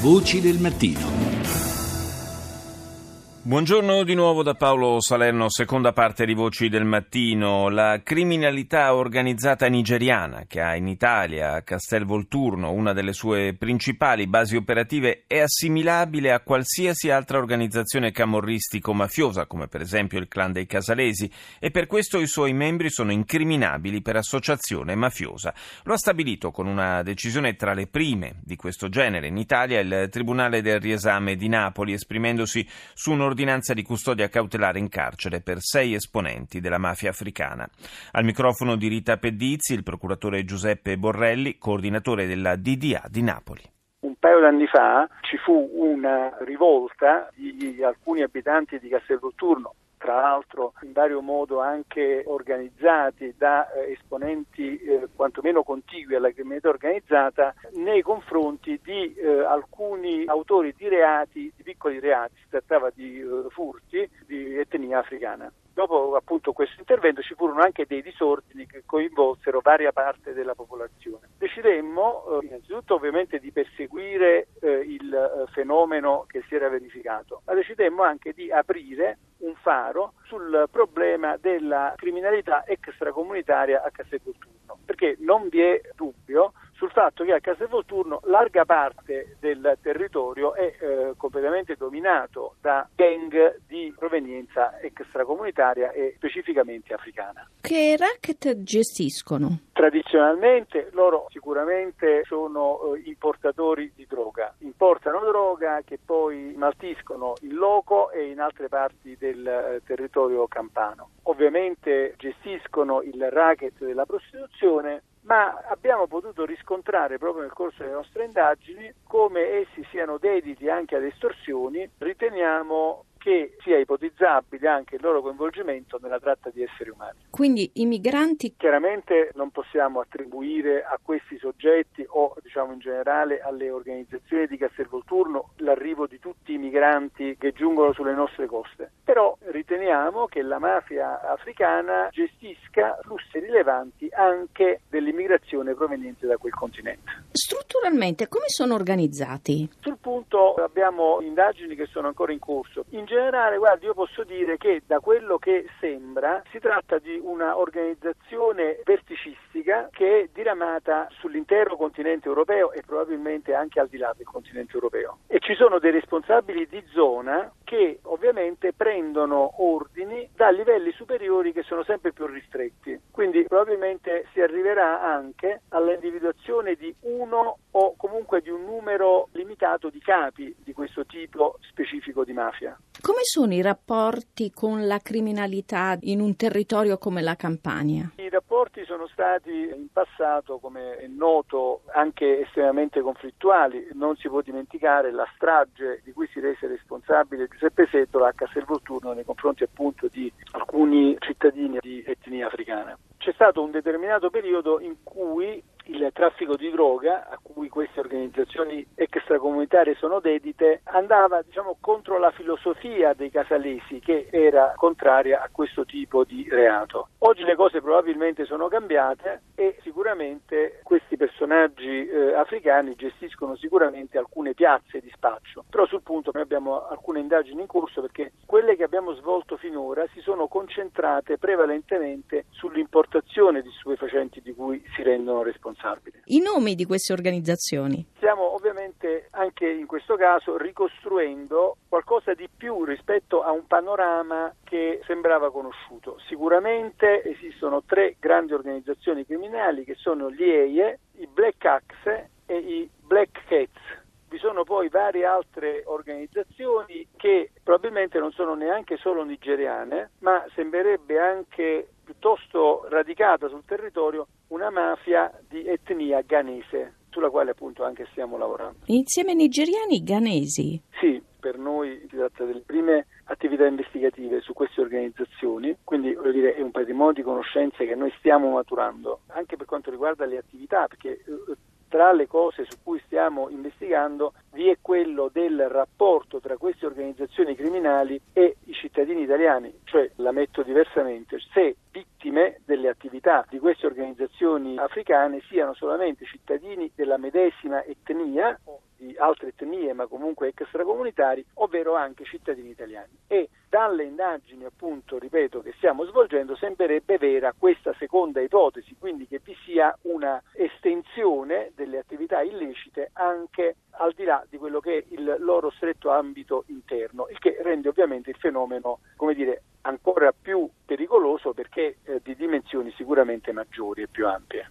Voci del mattino. Buongiorno di nuovo da Paolo Salerno, seconda parte di Voci del Mattino. La criminalità organizzata nigeriana, che ha in Italia, Castel Volturno, una delle sue principali basi operative, è assimilabile a qualsiasi altra organizzazione camorristico-mafiosa, come per esempio il clan dei Casalesi, e per questo i suoi membri sono incriminabili per associazione mafiosa. Lo ha stabilito con una decisione tra le prime di questo genere in Italia il Tribunale del Riesame di Napoli, esprimendosi su un un'ordinanza di custodia cautelare in carcere per sei esponenti della mafia africana. Al microfono di Rita Pedizzi il procuratore Giuseppe Borrelli, coordinatore della DDA di Napoli. Un paio d'anni fa ci fu una rivolta di alcuni abitanti di Castelvolturno tra l'altro in vario modo anche organizzati da eh, esponenti eh, quantomeno contigui alla criminalità organizzata nei confronti di eh, alcuni autori di reati, di piccoli reati, si trattava di eh, furti di etnia africana. Dopo appunto questo intervento ci furono anche dei disordini che coinvolsero varia parte della popolazione. Decidemmo eh, innanzitutto ovviamente di perseguire eh, il eh, fenomeno che si era verificato, ma decidemmo anche di aprire un faro sul problema della criminalità extracomunitaria a Castelvolturno, perché non vi è dubbio sul fatto che a Castelvolturno larga parte del territorio è eh, completamente dominato da gang di provenienza extracomunitaria e specificamente africana. Che racket gestiscono? Tradizionalmente loro sicuramente sono eh, importatori di droga, importano droga che poi maltiscono in loco e in altre parti del eh, territorio campano. Ovviamente gestiscono il racket della prostituzione ma abbiamo potuto riscontrare proprio nel corso delle nostre indagini come essi siano dediti anche ad estorsioni, riteniamo che sia ipotizzabile anche il loro coinvolgimento nella tratta di esseri umani. Quindi i migranti chiaramente non possiamo attribuire a questi soggetti o diciamo in generale alle organizzazioni di Castelvolturno l'arrivo di tutti i migranti che giungono sulle nostre coste, però riteniamo che la mafia africana gestisca flussi rilevanti anche dell'immigrazione proveniente da quel continente. Strutturalmente come sono organizzati? Sul punto abbiamo indagini che sono ancora in corso. In generale, guardi, io posso dire che da quello che sembra si tratta di una organizzazione verticistica che è diramata sull'intero continente europeo e probabilmente anche al di là del continente europeo. E ci sono dei responsabili di zona che ovviamente prendono ordini da livelli superiori che sono sempre più ristretti. Quindi probabilmente si arriverà anche all'individuazione di uno o comunque di un numero limitato di capi di questo tipo specifico di mafia. Come sono i rapporti con la criminalità in un territorio come la Campania? I rapporti sono stati in passato, come è noto, anche estremamente conflittuali. Non si può dimenticare la strage di cui si rese responsabile Giuseppe Settola a Castelvolturno nei confronti appunto di alcuni cittadini di etnia africana. C'è stato un determinato periodo in cui il traffico di droga, a cui queste organizzazioni extracomunitarie sono dedite, andava diciamo, contro la filosofia dei casalesi che era contraria a questo tipo di reato. Oggi le cose probabilmente sono cambiate e sicuramente questi personaggi eh, africani gestiscono sicuramente alcune piazze di spaccio, però sul punto noi abbiamo alcune indagini in corso perché quelle che abbiamo svolto finora si sono concentrate prevalentemente sull'importazione di stupefacenti di cui si rendono responsabili. I nomi di queste organizzazioni? Stiamo ovviamente anche in questo caso ricostruendo qualcosa di più rispetto a un panorama che sembrava conosciuto. Sicuramente esistono tre grandi organizzazioni criminali che sono gli EIE, i Black Axe e i Black Cats. Vi sono poi varie altre organizzazioni che probabilmente non sono neanche solo nigeriane, ma sembrerebbe anche piuttosto radicata sul territorio una mafia di etnia ghanese, sulla quale appunto anche stiamo lavorando. Insieme nigeriani ghanesi? Sì, per noi si tratta delle prime attività investigative su queste organizzazioni, quindi voglio dire è un patrimonio di conoscenze che noi stiamo maturando, anche per quanto riguarda le attività, perché eh, tra le cose su cui stiamo investigando vi è quello del rapporto tra queste organizzazioni criminali e i cittadini italiani, cioè la metto diversamente, se vittime delle attività di queste organizzazioni africane siano solamente cittadini della medesima etnia di altre etnie ma comunque extracomunitari, ovvero anche cittadini italiani. E dalle indagini appunto, ripeto, che stiamo svolgendo sembrerebbe vera questa seconda ipotesi, quindi che vi sia una estensione delle attività illecite anche al di là di quello che è il loro stretto ambito interno, il che rende ovviamente il fenomeno, come dire, ancora più pericoloso perché eh, di dimensioni sicuramente maggiori e più ampie.